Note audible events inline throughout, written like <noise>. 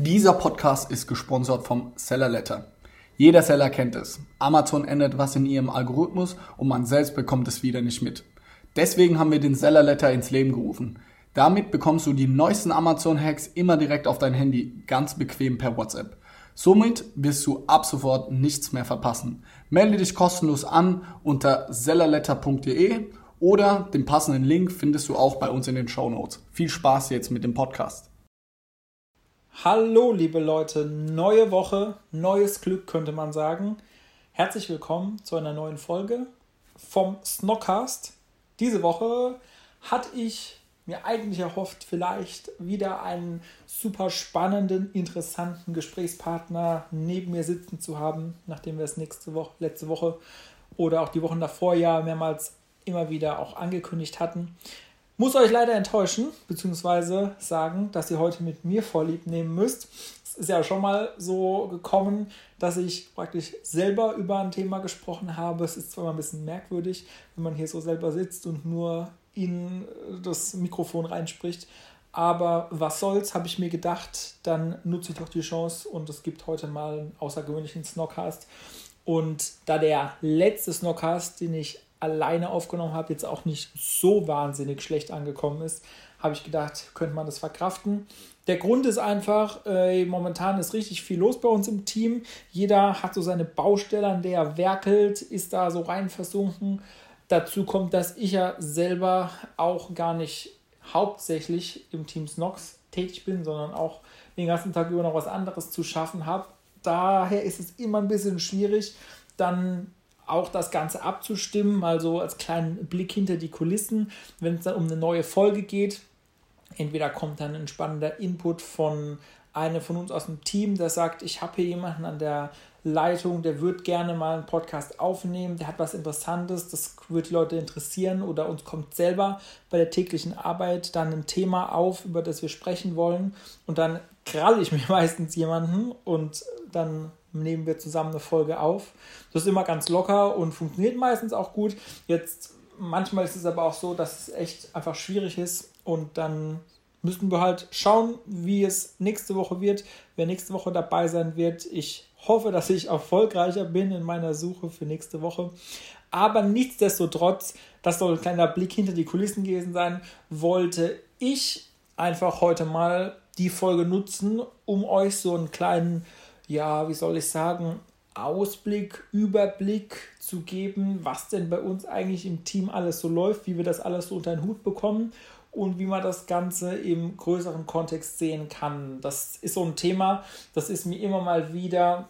Dieser Podcast ist gesponsert vom Seller Letter. Jeder Seller kennt es. Amazon ändert was in ihrem Algorithmus und man selbst bekommt es wieder nicht mit. Deswegen haben wir den Seller Letter ins Leben gerufen. Damit bekommst du die neuesten Amazon-Hacks immer direkt auf dein Handy, ganz bequem per WhatsApp. Somit wirst du ab sofort nichts mehr verpassen. Melde dich kostenlos an unter sellerletter.de oder den passenden Link findest du auch bei uns in den Show Notes. Viel Spaß jetzt mit dem Podcast. Hallo, liebe Leute, neue Woche, neues Glück könnte man sagen. Herzlich willkommen zu einer neuen Folge vom Snockcast. Diese Woche hatte ich mir eigentlich erhofft, vielleicht wieder einen super spannenden, interessanten Gesprächspartner neben mir sitzen zu haben, nachdem wir es nächste Woche, letzte Woche oder auch die Wochen davor ja mehrmals immer wieder auch angekündigt hatten. Muss euch leider enttäuschen, beziehungsweise sagen, dass ihr heute mit mir vorlieb nehmen müsst. Es ist ja schon mal so gekommen, dass ich praktisch selber über ein Thema gesprochen habe. Es ist zwar mal ein bisschen merkwürdig, wenn man hier so selber sitzt und nur in das Mikrofon reinspricht. Aber was soll's, habe ich mir gedacht, dann nutze ich doch die Chance und es gibt heute mal einen außergewöhnlichen Snockcast. Und da der letzte Snockcast, den ich alleine aufgenommen habe, jetzt auch nicht so wahnsinnig schlecht angekommen ist, habe ich gedacht, könnte man das verkraften. Der Grund ist einfach, äh, momentan ist richtig viel los bei uns im Team. Jeder hat so seine Baustelle, an der er werkelt, ist da so rein versunken. Dazu kommt, dass ich ja selber auch gar nicht hauptsächlich im Team Snox tätig bin, sondern auch den ganzen Tag über noch was anderes zu schaffen habe. Daher ist es immer ein bisschen schwierig, dann auch das Ganze abzustimmen, mal so als kleinen Blick hinter die Kulissen, wenn es dann um eine neue Folge geht. Entweder kommt dann ein spannender Input von einem von uns aus dem Team, der sagt, ich habe hier jemanden an der Leitung, der wird gerne mal einen Podcast aufnehmen, der hat was Interessantes, das wird die Leute interessieren oder uns kommt selber bei der täglichen Arbeit dann ein Thema auf, über das wir sprechen wollen und dann kralle ich mir <laughs> meistens jemanden und dann nehmen wir zusammen eine Folge auf. Das ist immer ganz locker und funktioniert meistens auch gut. Jetzt manchmal ist es aber auch so, dass es echt einfach schwierig ist und dann müssen wir halt schauen, wie es nächste Woche wird, wer nächste Woche dabei sein wird. Ich hoffe, dass ich erfolgreicher bin in meiner Suche für nächste Woche. Aber nichtsdestotrotz, das soll ein kleiner Blick hinter die Kulissen gewesen sein, wollte ich einfach heute mal die Folge nutzen, um euch so einen kleinen ja, wie soll ich sagen, Ausblick, Überblick zu geben, was denn bei uns eigentlich im Team alles so läuft, wie wir das alles so unter den Hut bekommen und wie man das Ganze im größeren Kontext sehen kann. Das ist so ein Thema, das ist mir immer mal wieder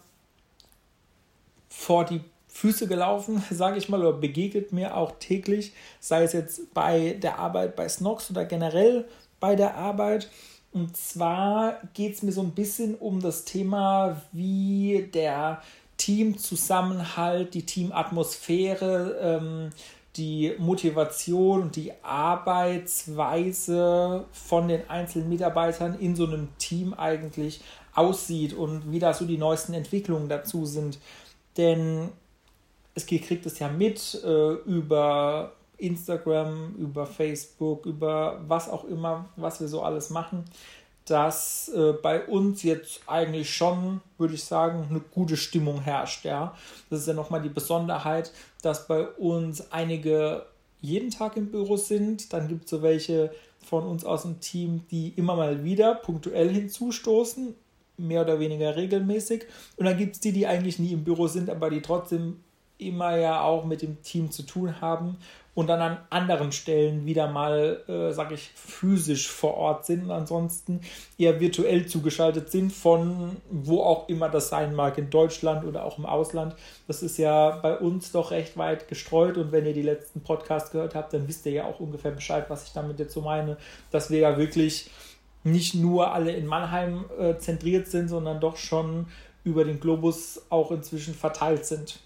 vor die Füße gelaufen, <laughs> sage ich mal, oder begegnet mir auch täglich, sei es jetzt bei der Arbeit bei Snox oder generell bei der Arbeit. Und zwar geht es mir so ein bisschen um das Thema, wie der Teamzusammenhalt, die Teamatmosphäre, ähm, die Motivation und die Arbeitsweise von den einzelnen Mitarbeitern in so einem Team eigentlich aussieht und wie da so die neuesten Entwicklungen dazu sind. Denn es kriegt es ja mit äh, über Instagram, über Facebook, über was auch immer, was wir so alles machen, dass äh, bei uns jetzt eigentlich schon, würde ich sagen, eine gute Stimmung herrscht. Ja? Das ist ja nochmal die Besonderheit, dass bei uns einige jeden Tag im Büro sind. Dann gibt es so welche von uns aus dem Team, die immer mal wieder punktuell hinzustoßen, mehr oder weniger regelmäßig. Und dann gibt es die, die eigentlich nie im Büro sind, aber die trotzdem immer ja auch mit dem Team zu tun haben und dann an anderen Stellen wieder mal, äh, sage ich, physisch vor Ort sind und ansonsten eher virtuell zugeschaltet sind von wo auch immer das sein mag, in Deutschland oder auch im Ausland. Das ist ja bei uns doch recht weit gestreut und wenn ihr die letzten Podcasts gehört habt, dann wisst ihr ja auch ungefähr Bescheid, was ich damit jetzt so meine, dass wir ja wirklich nicht nur alle in Mannheim äh, zentriert sind, sondern doch schon über den Globus auch inzwischen verteilt sind.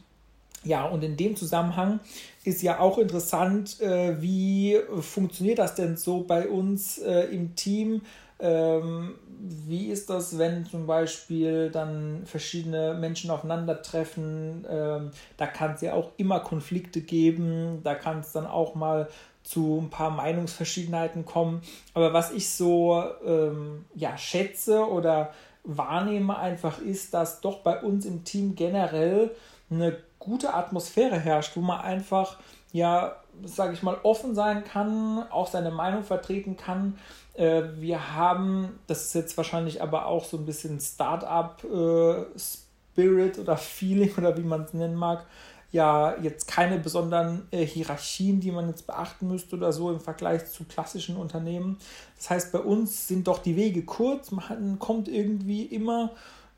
Ja, und in dem Zusammenhang ist ja auch interessant, äh, wie funktioniert das denn so bei uns äh, im Team? Ähm, wie ist das, wenn zum Beispiel dann verschiedene Menschen aufeinandertreffen? Ähm, da kann es ja auch immer Konflikte geben, da kann es dann auch mal zu ein paar Meinungsverschiedenheiten kommen. Aber was ich so ähm, ja, schätze oder wahrnehme, einfach ist, dass doch bei uns im Team generell eine gute Atmosphäre herrscht, wo man einfach, ja, sage ich mal, offen sein kann, auch seine Meinung vertreten kann. Äh, wir haben, das ist jetzt wahrscheinlich aber auch so ein bisschen Start-up-Spirit äh, oder Feeling oder wie man es nennen mag, ja jetzt keine besonderen äh, Hierarchien, die man jetzt beachten müsste oder so im Vergleich zu klassischen Unternehmen. Das heißt, bei uns sind doch die Wege kurz, man kommt irgendwie immer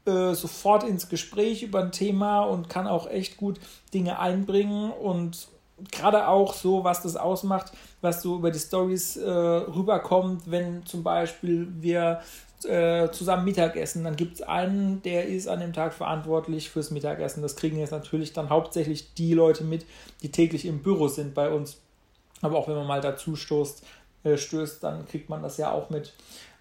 äh, sofort ins Gespräch über ein Thema und kann auch echt gut Dinge einbringen und gerade auch so, was das ausmacht, was so über die Stories äh, rüberkommt, wenn zum Beispiel wir äh, zusammen Mittagessen. Dann gibt es einen, der ist an dem Tag verantwortlich fürs Mittagessen. Das kriegen jetzt natürlich dann hauptsächlich die Leute mit, die täglich im Büro sind bei uns. Aber auch wenn man mal dazu stoßt, äh, stößt, dann kriegt man das ja auch mit.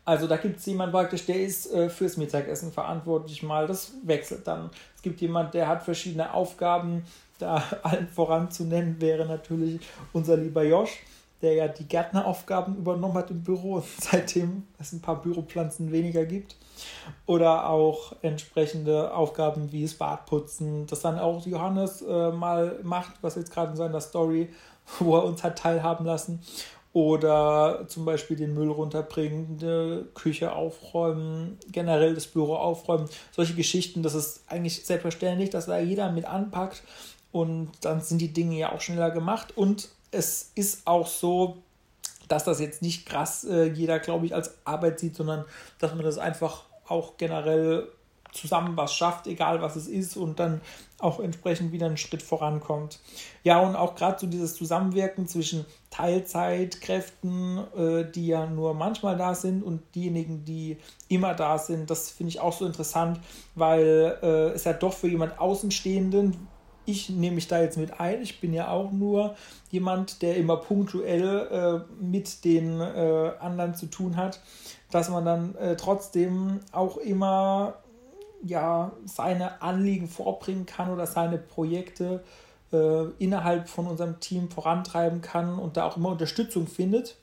Also da gibt es jemanden praktisch, der ist äh, fürs Mittagessen verantwortlich mal. Das wechselt dann. Es gibt jemanden, der hat verschiedene Aufgaben. Da <laughs> allen voran zu nennen wäre natürlich unser lieber Josch der ja die Gärtneraufgaben übernommen hat im Büro, <laughs> seitdem es ein paar Büropflanzen weniger gibt. Oder auch entsprechende Aufgaben wie das Badputzen, das dann auch Johannes äh, mal macht, was jetzt gerade in seiner Story, <laughs> wo er uns hat teilhaben lassen. Oder zum Beispiel den Müll runterbringen, die Küche aufräumen, generell das Büro aufräumen. Solche Geschichten, das ist eigentlich selbstverständlich, dass da jeder mit anpackt. Und dann sind die Dinge ja auch schneller gemacht. Und es ist auch so, dass das jetzt nicht krass äh, jeder, glaube ich, als Arbeit sieht, sondern dass man das einfach auch generell zusammen was schafft, egal was es ist, und dann auch entsprechend wieder einen Schritt vorankommt. Ja, und auch gerade so dieses Zusammenwirken zwischen Teilzeitkräften, äh, die ja nur manchmal da sind, und diejenigen, die immer da sind, das finde ich auch so interessant, weil äh, es ja doch für jemand Außenstehenden, ich nehme mich da jetzt mit ein. Ich bin ja auch nur jemand, der immer punktuell äh, mit den anderen zu tun hat, dass man dann äh, trotzdem auch immer ja seine Anliegen vorbringen kann oder seine Projekte äh, innerhalb von unserem Team vorantreiben kann und da auch immer Unterstützung findet.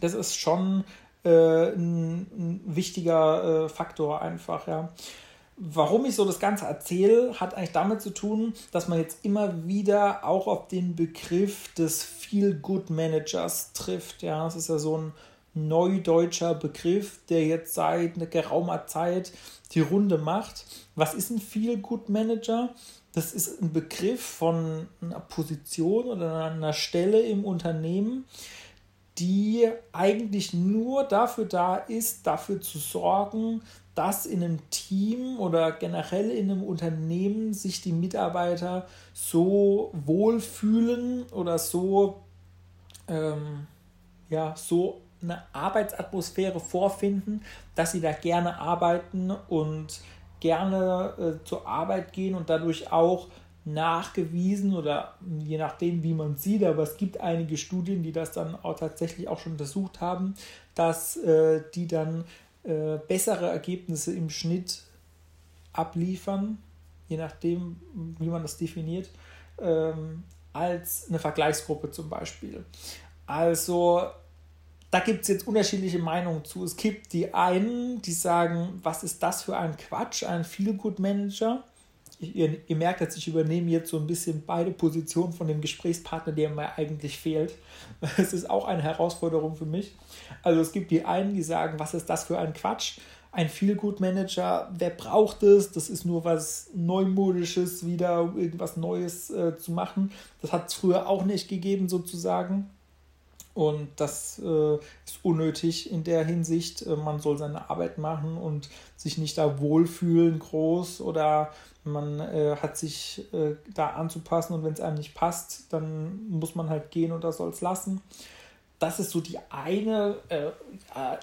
Das ist schon äh, ein, ein, wichtiger äh, Faktor einfach, ja. Warum ich so das Ganze erzähle, hat eigentlich damit zu tun, dass man jetzt immer wieder auch auf den Begriff des Feel-Good-Managers trifft. Ja, das ist ja so ein neudeutscher Begriff, der jetzt seit einer geraumer Zeit die Runde macht. Was ist ein Feel-Good-Manager? Das ist ein Begriff von einer Position oder einer Stelle im Unternehmen, die eigentlich nur dafür da ist, dafür zu sorgen, dass in einem Team oder generell in einem Unternehmen sich die Mitarbeiter so wohlfühlen oder so, ähm, ja, so eine Arbeitsatmosphäre vorfinden, dass sie da gerne arbeiten und gerne äh, zur Arbeit gehen und dadurch auch nachgewiesen oder je nachdem, wie man sieht, aber es gibt einige Studien, die das dann auch tatsächlich auch schon untersucht haben, dass äh, die dann äh, bessere Ergebnisse im Schnitt abliefern, je nachdem, wie man das definiert, ähm, als eine Vergleichsgruppe zum Beispiel. Also da gibt es jetzt unterschiedliche Meinungen zu. Es gibt die einen, die sagen, was ist das für ein Quatsch, ein Feel-Good-Manager ihr, ihr merkt jetzt, ich übernehme jetzt so ein bisschen beide Positionen von dem Gesprächspartner, der mir eigentlich fehlt. <laughs> Es ist auch eine Herausforderung für mich. Also es gibt die einen, die sagen, was ist das für ein Quatsch? Ein Feel-Good-Manager, wer braucht es? Das ist nur was Neumodisches, wieder irgendwas Neues äh, zu machen. Das hat es früher auch nicht gegeben, sozusagen. Und das äh, ist unnötig in der Hinsicht. Äh, man soll seine Arbeit machen und sich nicht da wohlfühlen groß oder man äh, hat sich äh, da anzupassen und wenn es einem nicht passt, dann muss man halt gehen oder soll es lassen. Das ist so die eine äh, äh,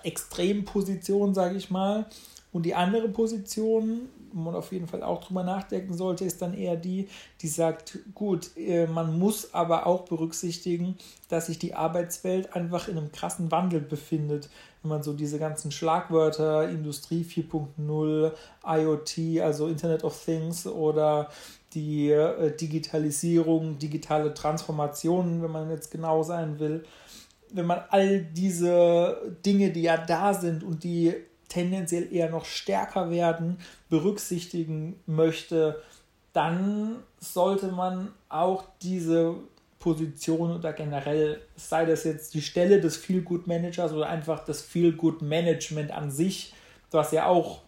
Extremposition, sage ich mal. Und die andere Position, man auf jeden Fall auch drüber nachdenken sollte, ist dann eher die, die sagt, gut, äh, man muss aber auch berücksichtigen, dass sich die Arbeitswelt einfach in einem krassen Wandel befindet. Wenn man so diese ganzen Schlagwörter, Industrie 4.0, IoT, also Internet of Things oder die äh, Digitalisierung, digitale Transformation, wenn man jetzt genau sein will, wenn man all diese Dinge, die ja da sind und die tendenziell eher noch stärker werden, berücksichtigen möchte, dann sollte man auch diese Position oder generell, sei das jetzt die Stelle des Feel Good Managers oder einfach das Feel Good Management an sich, was ja auch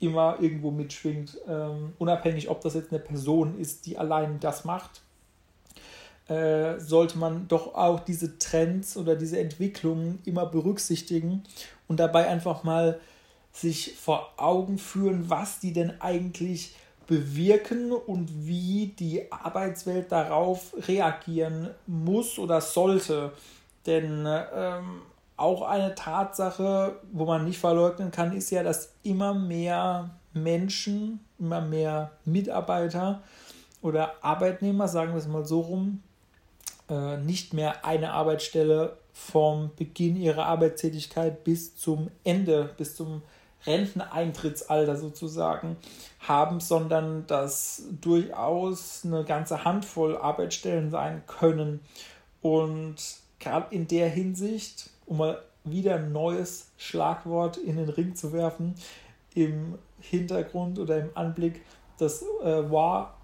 immer irgendwo mitschwingt, ähm, unabhängig, ob das jetzt eine Person ist, die allein das macht, äh, sollte man doch auch diese Trends oder diese Entwicklungen immer berücksichtigen und dabei einfach mal sich vor Augen führen, was die denn eigentlich bewirken und wie die Arbeitswelt darauf reagieren muss oder sollte. Denn ähm, auch eine Tatsache, wo man nicht verleugnen kann, ist ja, dass immer mehr Menschen, immer mehr Mitarbeiter oder Arbeitnehmer, sagen wir es mal so rum, äh, nicht mehr eine Arbeitsstelle vom Beginn ihrer Arbeitstätigkeit bis zum Ende, bis zum Renteneintrittsalter sozusagen haben, sondern dass durchaus eine ganze Handvoll Arbeitsstellen sein können. Und gerade in der Hinsicht um mal wieder ein neues Schlagwort in den Ring zu werfen, im Hintergrund oder im Anblick des äh, War,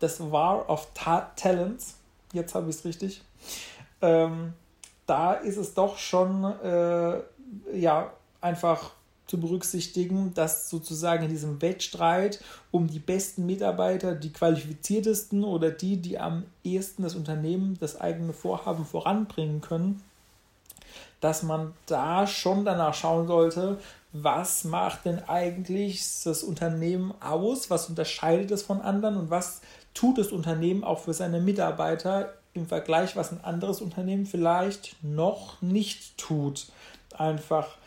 des War of Ta Talents, jetzt habe ich es richtig, ähm, da ist es doch schon äh, ja einfach zu berücksichtigen, dass sozusagen in diesem Wettstreit um die besten Mitarbeiter, die qualifiziertesten oder die, die am ehesten das Unternehmen, das eigene Vorhaben voranbringen können, dass man da schon danach schauen sollte, was macht denn eigentlich das Unternehmen aus, was unterscheidet es von anderen und was tut das Unternehmen auch für seine Mitarbeiter im Vergleich, was ein anderes Unternehmen vielleicht noch nicht tut. Einfach,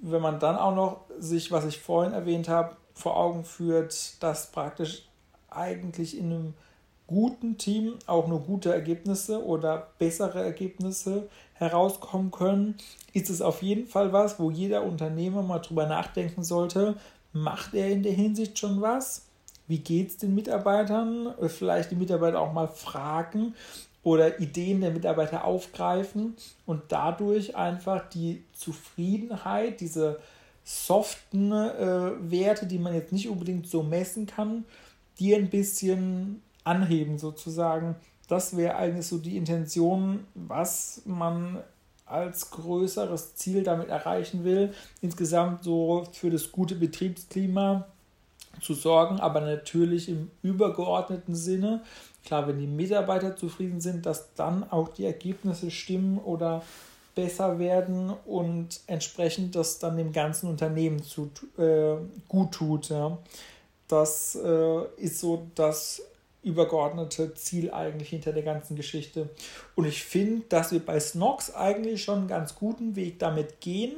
wenn man dann auch noch sich, was ich vorhin erwähnt habe, vor Augen führt, dass praktisch eigentlich in einem guten Team auch nur gute Ergebnisse oder bessere Ergebnisse herauskommen können, ist es auf jeden Fall was, wo jeder Unternehmer mal drüber nachdenken sollte, macht er in der Hinsicht schon was? Wie geht es den Mitarbeitern? Vielleicht die Mitarbeiter auch mal fragen oder Ideen der Mitarbeiter aufgreifen und dadurch einfach die Zufriedenheit, diese soften äh, Werte, die man jetzt nicht unbedingt so messen kann, die ein bisschen anheben sozusagen. Das wäre eigentlich so die Intention, was man als größeres Ziel damit erreichen will. Insgesamt so für das gute Betriebsklima zu sorgen, aber natürlich im übergeordneten Sinne. Klar, wenn die Mitarbeiter zufrieden sind, dass dann auch die Ergebnisse stimmen oder besser werden und entsprechend das dann dem ganzen Unternehmen zu, äh, gut tut. Ja. Das äh, ist so das übergeordnete Ziel eigentlich hinter der ganzen Geschichte. Und ich finde, dass wir bei Snox eigentlich schon einen ganz guten Weg damit gehen.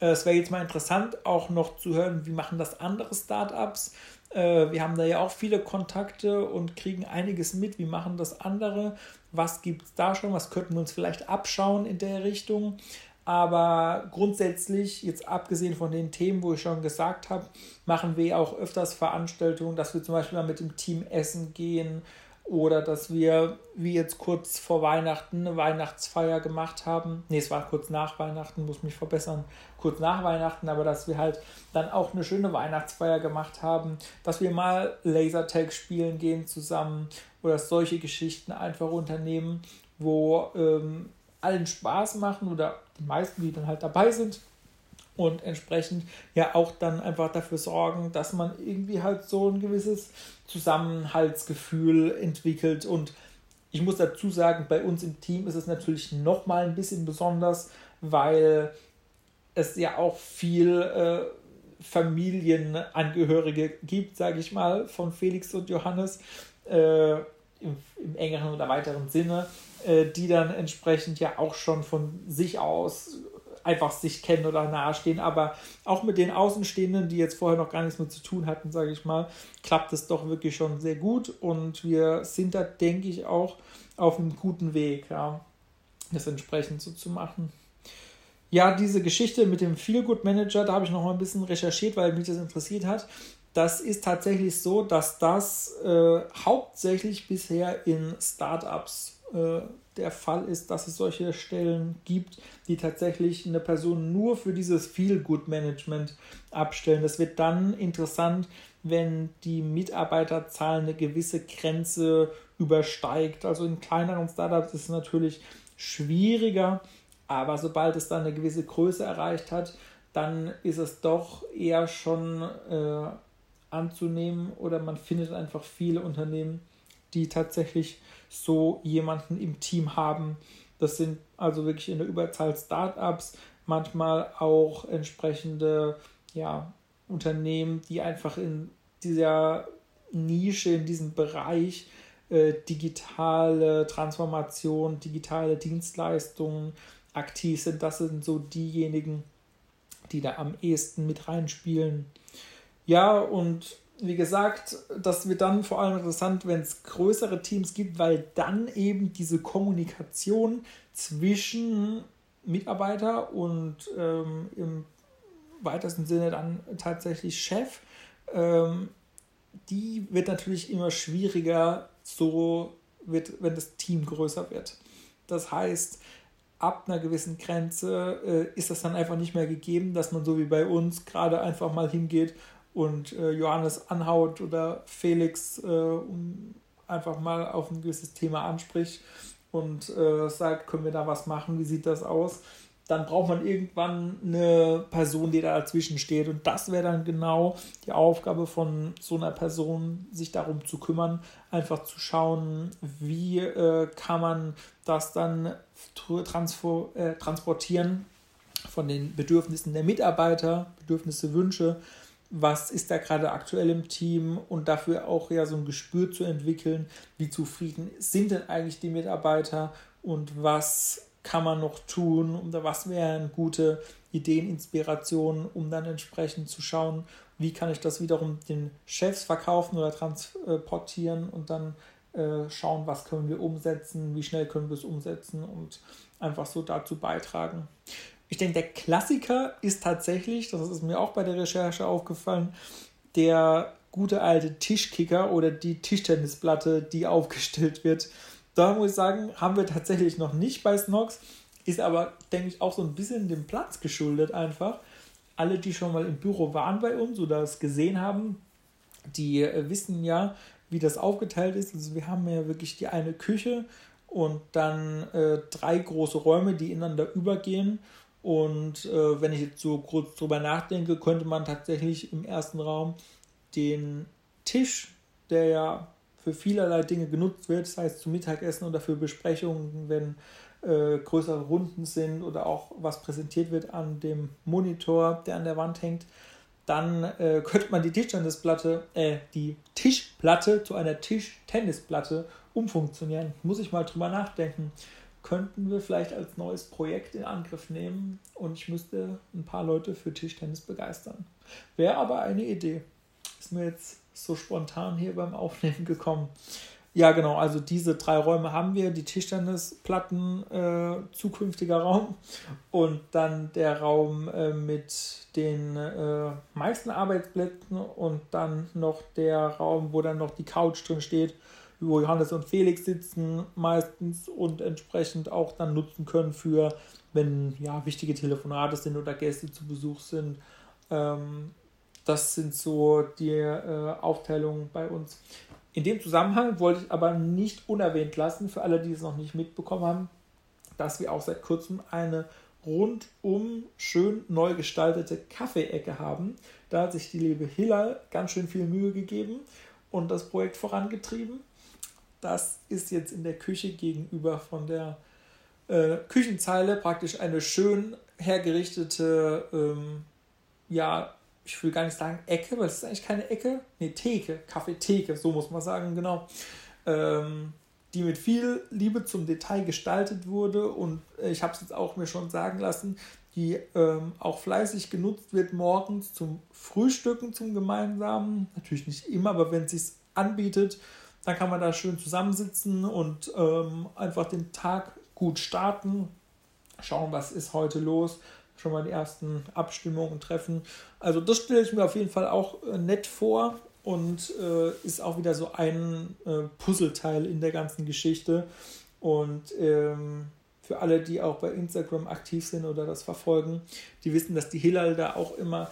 Äh, es wäre jetzt mal interessant, auch noch zu hören, wie machen das andere Startups. Äh, wir haben da ja auch viele Kontakte und kriegen einiges mit. Wie machen das andere? Was gibt es da schon? Was könnten wir uns vielleicht abschauen in der Richtung? Aber grundsätzlich, jetzt abgesehen von den Themen, wo ich schon gesagt habe, machen wir auch öfters Veranstaltungen, dass wir zum Beispiel mal mit dem Team essen gehen oder dass wir, wie jetzt kurz vor Weihnachten, eine Weihnachtsfeier gemacht haben. Ne, es war kurz nach Weihnachten, muss mich verbessern, kurz nach Weihnachten, aber dass wir halt dann auch eine schöne Weihnachtsfeier gemacht haben, dass wir mal Lasertag spielen gehen zusammen oder solche Geschichten einfach unternehmen, wo ähm, allen Spaß machen oder die meisten, die dann halt dabei sind und entsprechend ja auch dann einfach dafür sorgen, dass man irgendwie halt so ein gewisses Zusammenhaltsgefühl entwickelt. Und ich muss dazu sagen, bei uns im Team ist es natürlich noch mal ein bisschen besonders, weil es ja auch viel äh, Familienangehörige gibt, sage ich mal, von Felix und Johannes äh, im, im engeren oder weiteren Sinne äh, die dann entsprechend ja auch schon von sich aus einfach sich kennen oder nahestehen, aber auch mit den Außenstehenden, die jetzt vorher noch gar nichts mehr zu tun hatten, sage ich mal, klappt es doch wirklich schon sehr gut und wir sind da, denke ich, auch auf einem guten Weg, ja, das entsprechend so zu machen. Ja, diese Geschichte mit dem Feel Good Manager, da habe ich noch mal ein bisschen recherchiert, weil mich das interessiert hat. Das ist tatsächlich so, dass das äh, hauptsächlich bisher in Startups äh, der Fall ist, dass es solche Stellen gibt, die tatsächlich eine Person nur für dieses Feel-Good-Management abstellen. Das wird dann interessant, wenn die Mitarbeiterzahl eine gewisse Grenze übersteigt. Also in kleineren Startups ist es natürlich schwieriger, aber sobald es dann eine gewisse Größe erreicht hat, dann ist es doch eher schon äh, anzunehmen oder man findet einfach viele Unternehmen, die tatsächlich so jemanden im Team haben. Das sind also wirklich in der Überzahl Startups, manchmal auch entsprechende ja, Unternehmen, die einfach in dieser Nische, in diesem Bereich äh, digitale Transformation, digitale Dienstleistungen aktiv sind. Das sind so diejenigen, die da am ehesten mit reinspielen. Ja, und wie gesagt, das wird dann vor allem interessant, wenn es größere Teams gibt, weil dann eben diese Kommunikation zwischen Mitarbeiter und ähm, im weitesten Sinne dann tatsächlich Chef, ähm, die wird natürlich immer schwieriger, so wird, wenn das Team größer wird. Das heißt, ab einer gewissen Grenze äh, ist das dann einfach nicht mehr gegeben, dass man so wie bei uns gerade einfach mal hingeht und äh, Johannes anhaut oder Felix äh, um einfach mal auf ein gewisses Thema anspricht und äh, sagt, können wir da was machen, wie sieht das aus? Dann braucht man irgendwann eine Person, die da dazwischen steht. Und das wäre dann genau die Aufgabe von so einer Person, sich darum zu kümmern, einfach zu schauen, wie äh, kann man das dann äh, transportieren von den Bedürfnissen der Mitarbeiter, Bedürfnisse, Wünsche was ist da gerade aktuell im Team und dafür auch ja so ein Gespür zu entwickeln, wie zufrieden sind denn eigentlich die Mitarbeiter und was kann man noch tun oder was wären gute Ideen, Inspirationen, um dann entsprechend zu schauen, wie kann ich das wiederum den Chefs verkaufen oder transportieren und dann äh, schauen, was können wir umsetzen, wie schnell können wir es umsetzen und einfach so dazu beitragen. Ich denke, der Klassiker ist tatsächlich, das ist mir auch bei der Recherche aufgefallen, der gute alte Tischkicker oder die Tischtennisplatte, die aufgestellt wird. Da muss ich sagen, haben wir tatsächlich noch nicht bei Snox, ist aber, denke ich, auch so ein bisschen dem Platz geschuldet einfach. Alle, die schon mal im Büro waren bei uns oder es gesehen haben, die äh, wissen ja, wie das aufgeteilt ist. Also wir haben ja wirklich die eine Küche und dann äh, drei große Räume, die ineinander übergehen und äh, wenn ich jetzt so kurz drüber nachdenke, könnte man tatsächlich im ersten Raum den Tisch, der ja für vielerlei Dinge genutzt wird, sei es zum Mittagessen oder für Besprechungen, wenn äh, größere Runden sind oder auch was präsentiert wird an dem Monitor, der an der Wand hängt, dann äh, <laughs> könnte man die Tischtennisplatte, äh, die Tischplatte zu einer Tischtennisplatte umfunktionieren. Muss ich mal drüber nachdenken könnten wir vielleicht als neues Projekt in Angriff nehmen und ich müsste ein paar Leute für Tischtennis begeistern. Wäre aber eine Idee. Ist mir jetzt so spontan hier beim Aufnehmen gekommen. Ja, genau, also diese drei Räume haben wir, die Tischtennisplatten, äh, zukünftiger Raum und dann der Raum äh, mit den äh, meisten Arbeitsplätzen und dann noch der Raum, wo dann noch die Couch drin steht wo Johannes und Felix sitzen meistens und entsprechend auch dann nutzen können für, wenn ja wichtige Telefonate sind oder Gäste zu Besuch sind. Ähm, das sind so die äh, Aufteilungen bei uns. In dem Zusammenhang wollte ich aber nicht unerwähnt lassen, für alle, die es noch nicht mitbekommen haben, dass wir auch seit kurzem eine rundum schön neu gestaltete Kaffeeecke haben. Da hat sich die liebe Hilla ganz schön viel Mühe gegeben und das Projekt vorangetrieben. Das ist jetzt in der Küche gegenüber von der äh, Küchenzeile praktisch eine schön hergerichtete, ähm, ja, ich will gar nicht sagen Ecke, weil es ist eigentlich keine Ecke, nee, Theke, Kaffeetheke, so muss man sagen, genau. Ähm, die mit viel Liebe zum Detail gestaltet wurde und äh, ich habe es jetzt auch mir schon sagen lassen, die ähm, auch fleißig genutzt wird morgens zum Frühstücken, zum gemeinsamen. Natürlich nicht immer, aber wenn es sich anbietet, dann kann man da schön zusammensitzen und ähm, einfach den Tag gut starten. Schauen, was ist heute los. Schon mal die ersten Abstimmungen treffen. Also das stelle ich mir auf jeden Fall auch äh, nett vor und äh, ist auch wieder so ein äh, Puzzleteil in der ganzen Geschichte. Und ähm, für alle, die auch bei Instagram aktiv sind oder das verfolgen, die wissen, dass die Hillal da auch immer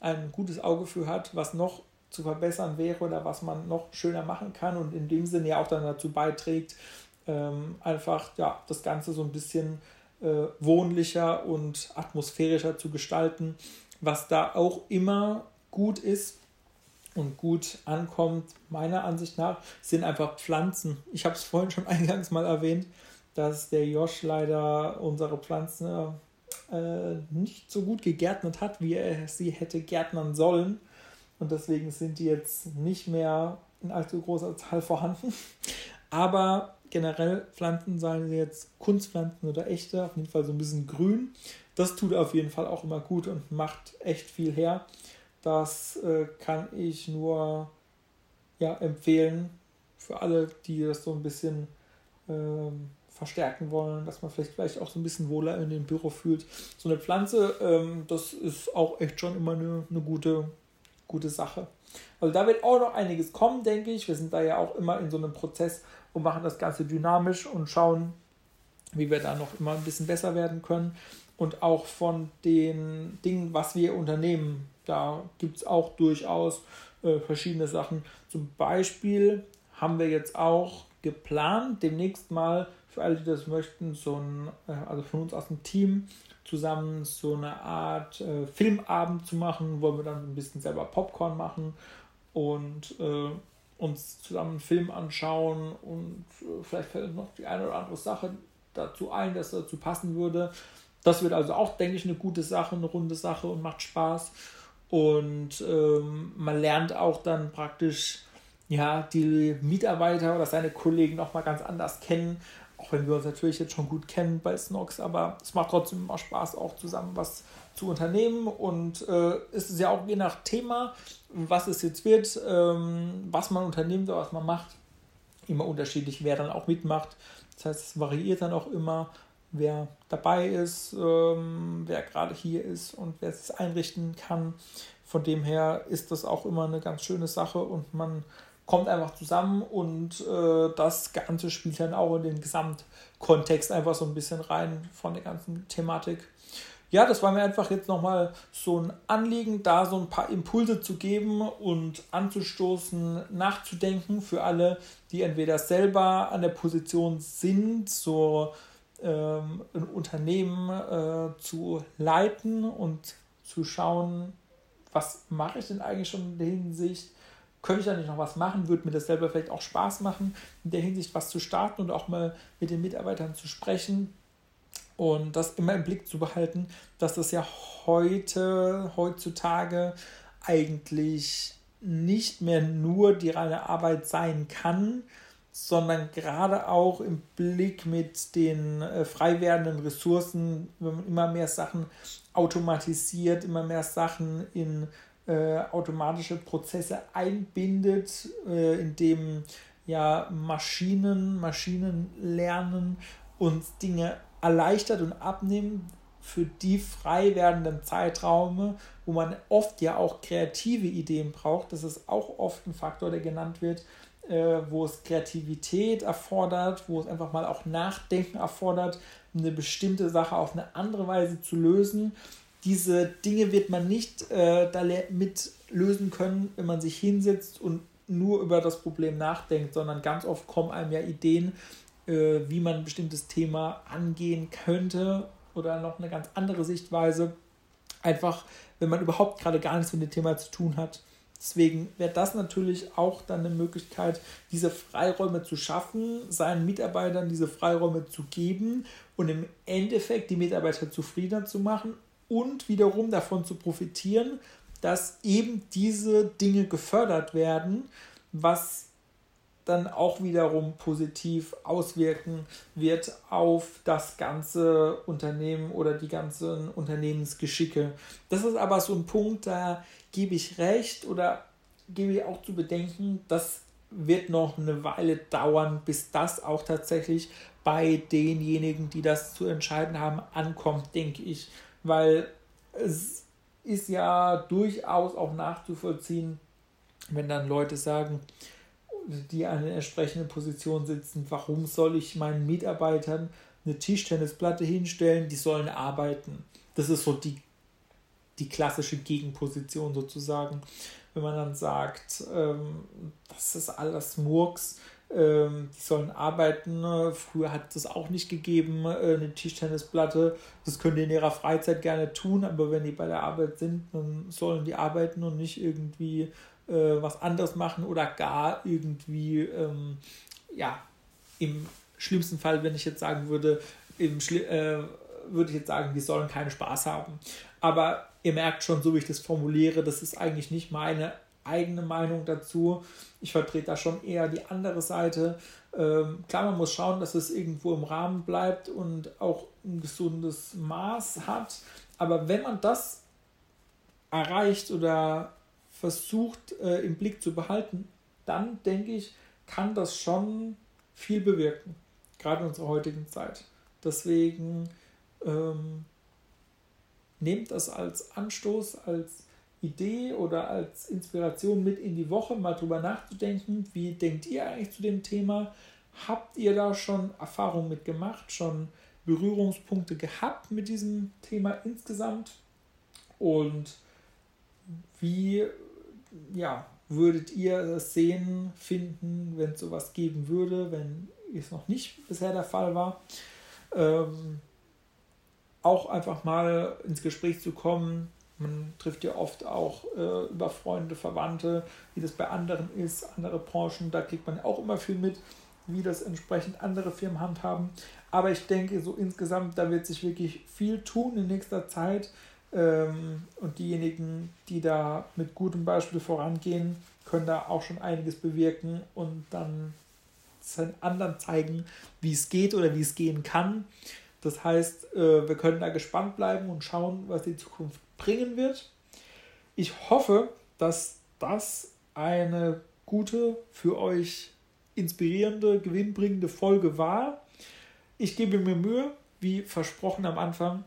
ein gutes Auge für hat, was noch zu verbessern wäre oder was man noch schöner machen kann und in dem Sinne ja auch dann dazu beiträgt, ähm, einfach ja, das Ganze so ein bisschen äh, wohnlicher und atmosphärischer zu gestalten, was da auch immer gut ist und gut ankommt, meiner Ansicht nach, sind einfach Pflanzen. Ich habe es vorhin schon <laughs> eingangs mal erwähnt, dass der Josh leider unsere Pflanzen äh, nicht so gut gegärtnet hat, wie er sie hätte gärtnern sollen. Und deswegen sind die jetzt nicht mehr in allzu großer Zahl vorhanden. Aber generell Pflanzen, seien sie jetzt Kunstpflanzen oder echte, auf jeden Fall so ein bisschen grün. Das tut auf jeden Fall auch immer gut und macht echt viel her. Das äh, kann ich nur ja, empfehlen für alle, die das so ein bisschen ähm, verstärken wollen, dass man vielleicht, vielleicht auch so ein bisschen wohler in dem Büro fühlt. So eine Pflanze, ähm, das ist auch echt schon immer eine, eine gute, gute Sache. Also da wird auch noch einiges kommen, denke ich. Wir sind da ja auch immer in so einem Prozess und machen das Ganze dynamisch und schauen, wie wir da noch immer ein bisschen besser werden können. Und auch von den Dingen, was wir unternehmen, da gibt es auch durchaus äh, verschiedene Sachen. Zum Beispiel haben wir jetzt auch geplant, demnächst mal für alle, die das möchten, so ein, äh, also von uns aus dem Team zusammen so eine Art äh, Filmabend zu machen, wo wir dann ein bisschen selber Popcorn machen und äh, uns zusammen einen Film anschauen und äh, vielleicht fällt noch die eine oder andere Sache dazu ein, dass dazu passen würde. Das wird also auch, denke ich, eine gute Sache, eine runde Sache und macht Spaß. Und ähm, man lernt auch dann praktisch ja, die Mitarbeiter oder seine Kollegen nochmal ganz anders kennen. Auch wenn wir uns natürlich jetzt schon gut kennen bei Snox, aber es macht trotzdem immer Spaß, auch zusammen was zu unternehmen. Und äh, es ist ja auch je nach Thema, was es jetzt wird, ähm, was man unternimmt oder was man macht, immer unterschiedlich, wer dann auch mitmacht. Das heißt, es variiert dann auch immer, wer dabei ist, ähm, wer gerade hier ist und wer es einrichten kann. Von dem her ist das auch immer eine ganz schöne Sache und man kommt einfach zusammen und äh, das Ganze spielt dann auch in den Gesamtkontext einfach so ein bisschen rein von der ganzen Thematik. Ja, das war mir einfach jetzt nochmal so ein Anliegen, da so ein paar Impulse zu geben und anzustoßen, nachzudenken für alle, die entweder selber an der Position sind, so ähm, ein Unternehmen äh, zu leiten und zu schauen, was mache ich denn eigentlich schon in der Hinsicht, könnte ich da nicht noch was machen, würde mir das selber vielleicht auch Spaß machen, in der Hinsicht was zu starten und auch mal mit den Mitarbeitern zu sprechen und das immer im Blick zu behalten, dass das ja heute, heutzutage eigentlich nicht mehr nur die reine Arbeit sein kann, sondern gerade auch im Blick mit den äh, frei werdenden Ressourcen, wenn man immer mehr Sachen automatisiert, immer mehr Sachen in äh, automatische Prozesse einbindet, äh, indem ja Maschinen, Maschinen lernen uns Dinge erleichtert und abnimmt für die frei werdenden Zeitraume, wo man oft ja auch kreative Ideen braucht. Das ist auch oft ein Faktor, der genannt wird, äh, wo es Kreativität erfordert, wo es einfach mal auch Nachdenken erfordert, eine bestimmte Sache auf eine andere Weise zu lösen diese Dinge wird man nicht äh, damit lösen können, wenn man sich hinsetzt und nur über das Problem nachdenkt, sondern ganz oft kommen einem ja Ideen, äh, wie man ein bestimmtes Thema angehen könnte oder noch eine ganz andere Sichtweise. Einfach, wenn man überhaupt gerade gar nichts mit dem Thema zu tun hat. Deswegen wäre das natürlich auch dann eine Möglichkeit, diese Freiräume zu schaffen, seinen Mitarbeitern diese Freiräume zu geben und im Endeffekt die Mitarbeiter zufriedener zu machen und wiederum davon zu profitieren, dass eben diese Dinge gefördert werden, was dann auch wiederum positiv auswirken wird auf das ganze Unternehmen oder die ganzen Unternehmensgeschicke. Das ist aber so ein Punkt, da gebe ich recht oder gebe ich auch zu bedenken, das wird noch eine Weile dauern, bis das auch tatsächlich bei denjenigen, die das zu entscheiden haben, ankommt, denke ich weil es ist ja durchaus auch nachzuvollziehen, wenn dann Leute sagen, die an den entsprechenden Positionen sitzen, warum soll ich meinen Mitarbeitern eine Tischtennisplatte hinstellen, die sollen arbeiten. Das ist so die, die klassische Gegenposition sozusagen. Wenn man dann sagt, ähm, das ist alles Murks, ähm, die sollen arbeiten. Früher hat es auch nicht gegeben, äh, eine Tischtennisplatte. Das können die in ihrer Freizeit gerne tun, aber wenn die bei der Arbeit sind, dann sollen die arbeiten und nicht irgendwie äh, was anderes machen oder gar irgendwie, ähm, ja, im schlimmsten Fall, wenn ich jetzt sagen würde, im äh, würde ich jetzt sagen, die sollen keinen Spaß haben. Aber ihr merkt schon, so wie ich das formuliere, das ist eigentlich nicht meine eigene Meinung dazu. Ich vertrete da schon eher die andere Seite. Ähm, klar, man muss schauen, dass es irgendwo im Rahmen bleibt und auch ein gesundes Maß hat. Aber wenn man das erreicht oder versucht äh, im Blick zu behalten, dann denke ich, kann das schon viel bewirken, gerade in unserer heutigen Zeit. Deswegen ähm, nehmt das als Anstoß, als Idee oder als Inspiration mit in die Woche, mal drüber nachzudenken, wie denkt ihr eigentlich zu dem Thema? Habt ihr da schon Erfahrungen mit gemacht, schon Berührungspunkte gehabt mit diesem Thema insgesamt? Und wie ja, würdet ihr es sehen, finden, wenn es sowas geben würde, wenn es noch nicht bisher der Fall war? Ähm, auch einfach mal ins Gespräch zu kommen, man trifft ja oft auch äh, über Freunde, Verwandte, wie das bei anderen ist, andere Branchen, da kriegt man auch immer viel mit, wie das entsprechend andere Firmen handhaben. Aber ich denke, so insgesamt, da wird sich wirklich viel tun in nächster Zeit. Ähm, und diejenigen, die da mit gutem Beispiel vorangehen, können da auch schon einiges bewirken und dann anderen zeigen, wie es geht oder wie es gehen kann. Das heißt, äh, wir können da gespannt bleiben und schauen, was die Zukunft bringen wird. Ich hoffe, dass das eine gute, für euch inspirierende, gewinnbringende Folge war. Ich gebe mir Mühe, wie versprochen am Anfang,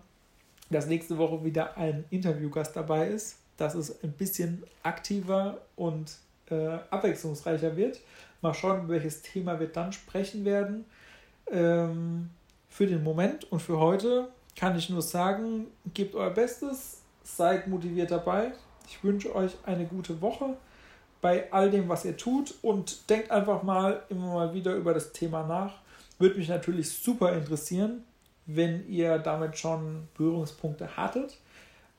dass nächste Woche wieder ein Interviewgast dabei ist, dass es ein bisschen aktiver und äh, abwechslungsreicher wird. Mal schauen, welches Thema wir dann sprechen werden. Ähm, für den Moment und für heute kann ich nur sagen, gebt euer Bestes, seid motiviert dabei. Ich wünsche euch eine gute Woche bei all dem, was ihr tut und denkt einfach mal immer mal wieder über das Thema nach. Würde mich natürlich super interessieren, wenn ihr damit schon Berührungspunkte hattet.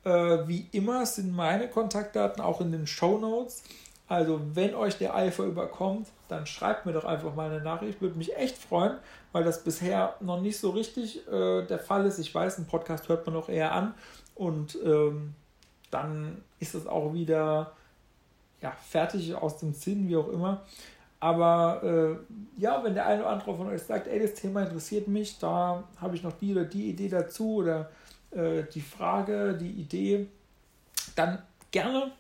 Äh, wie immer sind meine Kontaktdaten auch in den Show Notes. Also, wenn euch der Eifer überkommt, dann schreibt mir doch einfach mal eine Nachricht. Würde mich echt freuen, weil das bisher noch nicht so richtig äh, der Fall ist. Ich weiß, ein Podcast hört man auch eher an und ähm, dann ist es auch wieder ja, fertig aus dem Sinn, wie auch immer. Aber äh, ja, wenn der eine oder andere von euch sagt, ey, das Thema interessiert mich, da habe ich noch die oder die Idee dazu oder äh, die Frage, die Idee, dann gerne.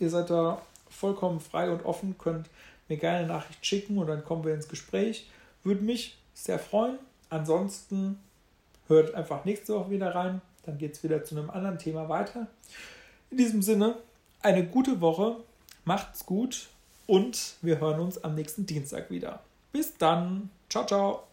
Ihr seid da vollkommen frei und offen, könnt mir gerne eine Nachricht schicken und dann kommen wir ins Gespräch. Würde mich sehr freuen. Ansonsten hört einfach nächste Woche wieder rein. Dann geht es wieder zu einem anderen Thema weiter. In diesem Sinne, eine gute Woche, macht's gut und wir hören uns am nächsten Dienstag wieder. Bis dann. Ciao, ciao.